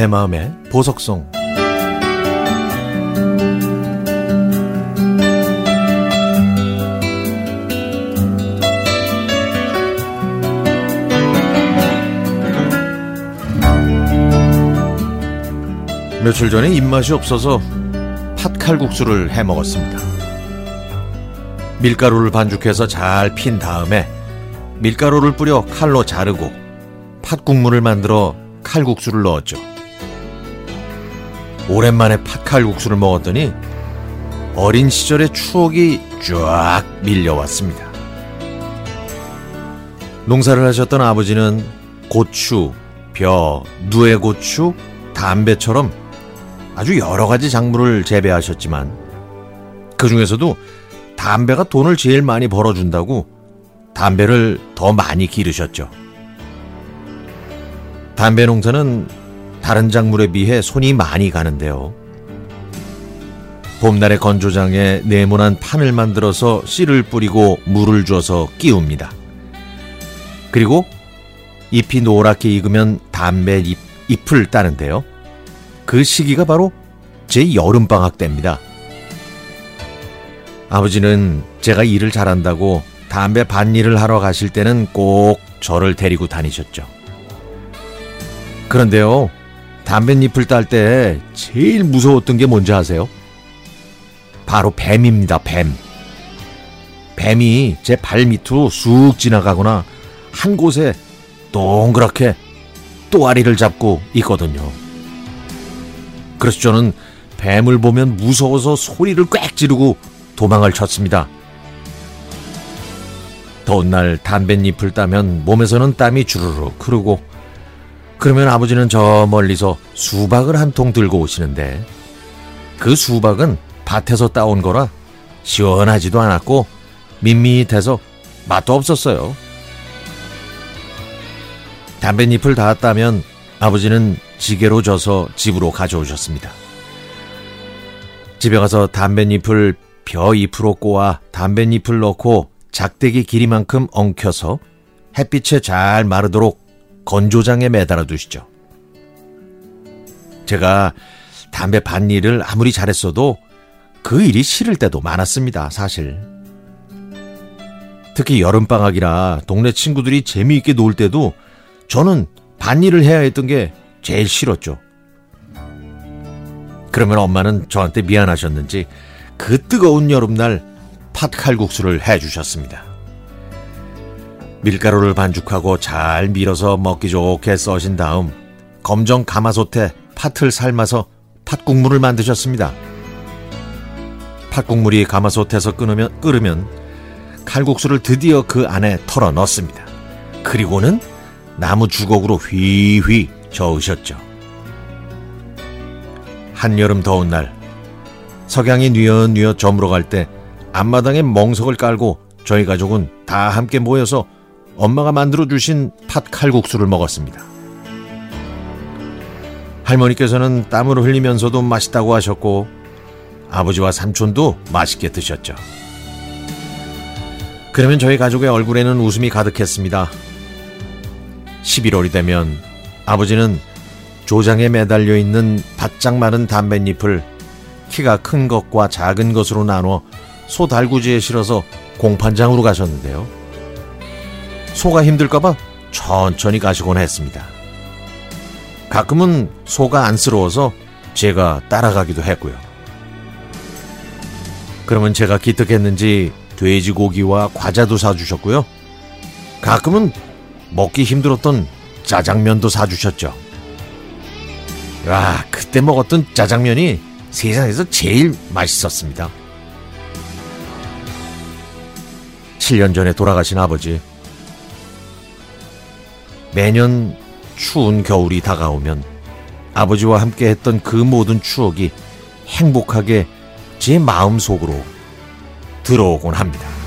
내 마음의 보석송 며칠 전에 입맛이 없어서 팥칼국수를 해 먹었습니다. 밀가루를 반죽해서 잘 핀 다음에 밀가루를 뿌려 칼로 자르고 팥국물을 만들어 칼국수를 넣었죠. 오랜만에 팥칼 국수를 먹었더니 어린 시절의 추억이 쫙 밀려왔습니다. 농사를 하셨던 아버지는 고추, 벼, 누에고추, 담배처럼 아주 여러 가지 작물을 재배하셨지만 그 중에서도 담배가 돈을 제일 많이 벌어준다고 담배를 더 많이 기르셨죠. 담배 농사는 다른 작물에 비해 손이 많이 가는데요. 봄날의 건조장에 네모난 판을 만들어서 씨를 뿌리고 물을 줘서 끼웁니다. 그리고 잎이 노랗게 익으면 담배 잎, 잎을 따는데요. 그 시기가 바로 제 여름방학 때입니다. 아버지는 제가 일을 잘한다고 담배 밭일을 하러 가실 때는 꼭 저를 데리고 다니셨죠. 그런데요, 담뱃잎을 딸 때 제일 무서웠던 게 뭔지 아세요? 바로 뱀입니다, 뱀. 뱀이 제 발 밑으로 쑥 지나가거나 한 곳에 동그랗게 또아리를 잡고 있거든요. 그래서 저는 뱀을 보면 무서워서 소리를 꽥 지르고 도망을 쳤습니다. 더운 날 담뱃잎을 따면 몸에서는 땀이 주르륵 흐르고 그러면 아버지는 저 멀리서 수박을 한 통 들고 오시는데 그 수박은 밭에서 따온 거라 시원하지도 않았고 밋밋해서 맛도 없었어요. 담뱃잎을 다 따면 아버지는 지게로 져서 집으로 가져오셨습니다. 집에 가서 담뱃잎을 벼잎으로 꼬아 담뱃잎을 넣고 작대기 길이만큼 엉켜서 햇빛에 잘 마르도록 건조장에 매달아 두시죠. 제가 담배 밭일을 아무리 잘했어도 그 일이 싫을 때도 많았습니다, 사실. 특히 여름방학이라 동네 친구들이 재미있게 놀 때도 저는 밭일을 해야 했던 게 제일 싫었죠. 그러면 엄마는 저한테 미안하셨는지 그 뜨거운 여름날 팥칼국수를 해주셨습니다. 밀가루를 반죽하고 잘 밀어서 먹기 좋게 써신 다음 검정 가마솥에 팥을 삶아서 팥국물을 만드셨습니다. 팥국물이 가마솥에서 끓으면, 끓으면 칼국수를 드디어 그 안에 털어 넣습니다. 그리고는 나무 주걱으로 휘휘 저으셨죠. 한여름 더운 날 석양이 뉘엿뉘엿 저물어 갈 때 앞마당에 멍석을 깔고 저희 가족은 다 함께 모여서 엄마가 만들어 주신 팥 칼국수를 먹었습니다. 할머니께서는 땀을 흘리면서도 맛있다고 하셨고 아버지와 삼촌도 맛있게 드셨죠. 그러면 저희 가족의 얼굴에는 웃음이 가득했습니다. 11월이 되면 아버지는 조장에 매달려 있는 바짝 마른 담뱃잎을 키가 큰 것과 작은 것으로 나눠 소 달구지에 실어서 공판장으로 가셨는데요. 소가 힘들까봐 천천히 가시곤 했습니다. 가끔은 소가 안쓰러워서 제가 따라가기도 했고요. 그러면 제가 기특했는지 돼지고기와 과자도 사주셨고요. 가끔은 먹기 힘들었던 짜장면도 사주셨죠. 와, 그때 먹었던 짜장면이 세상에서 제일 맛있었습니다. 7년 전에 돌아가신 아버지. 매년 추운 겨울이 다가오면 아버지와 함께 했던 그 모든 추억이 행복하게 제 마음 속으로 들어오곤 합니다.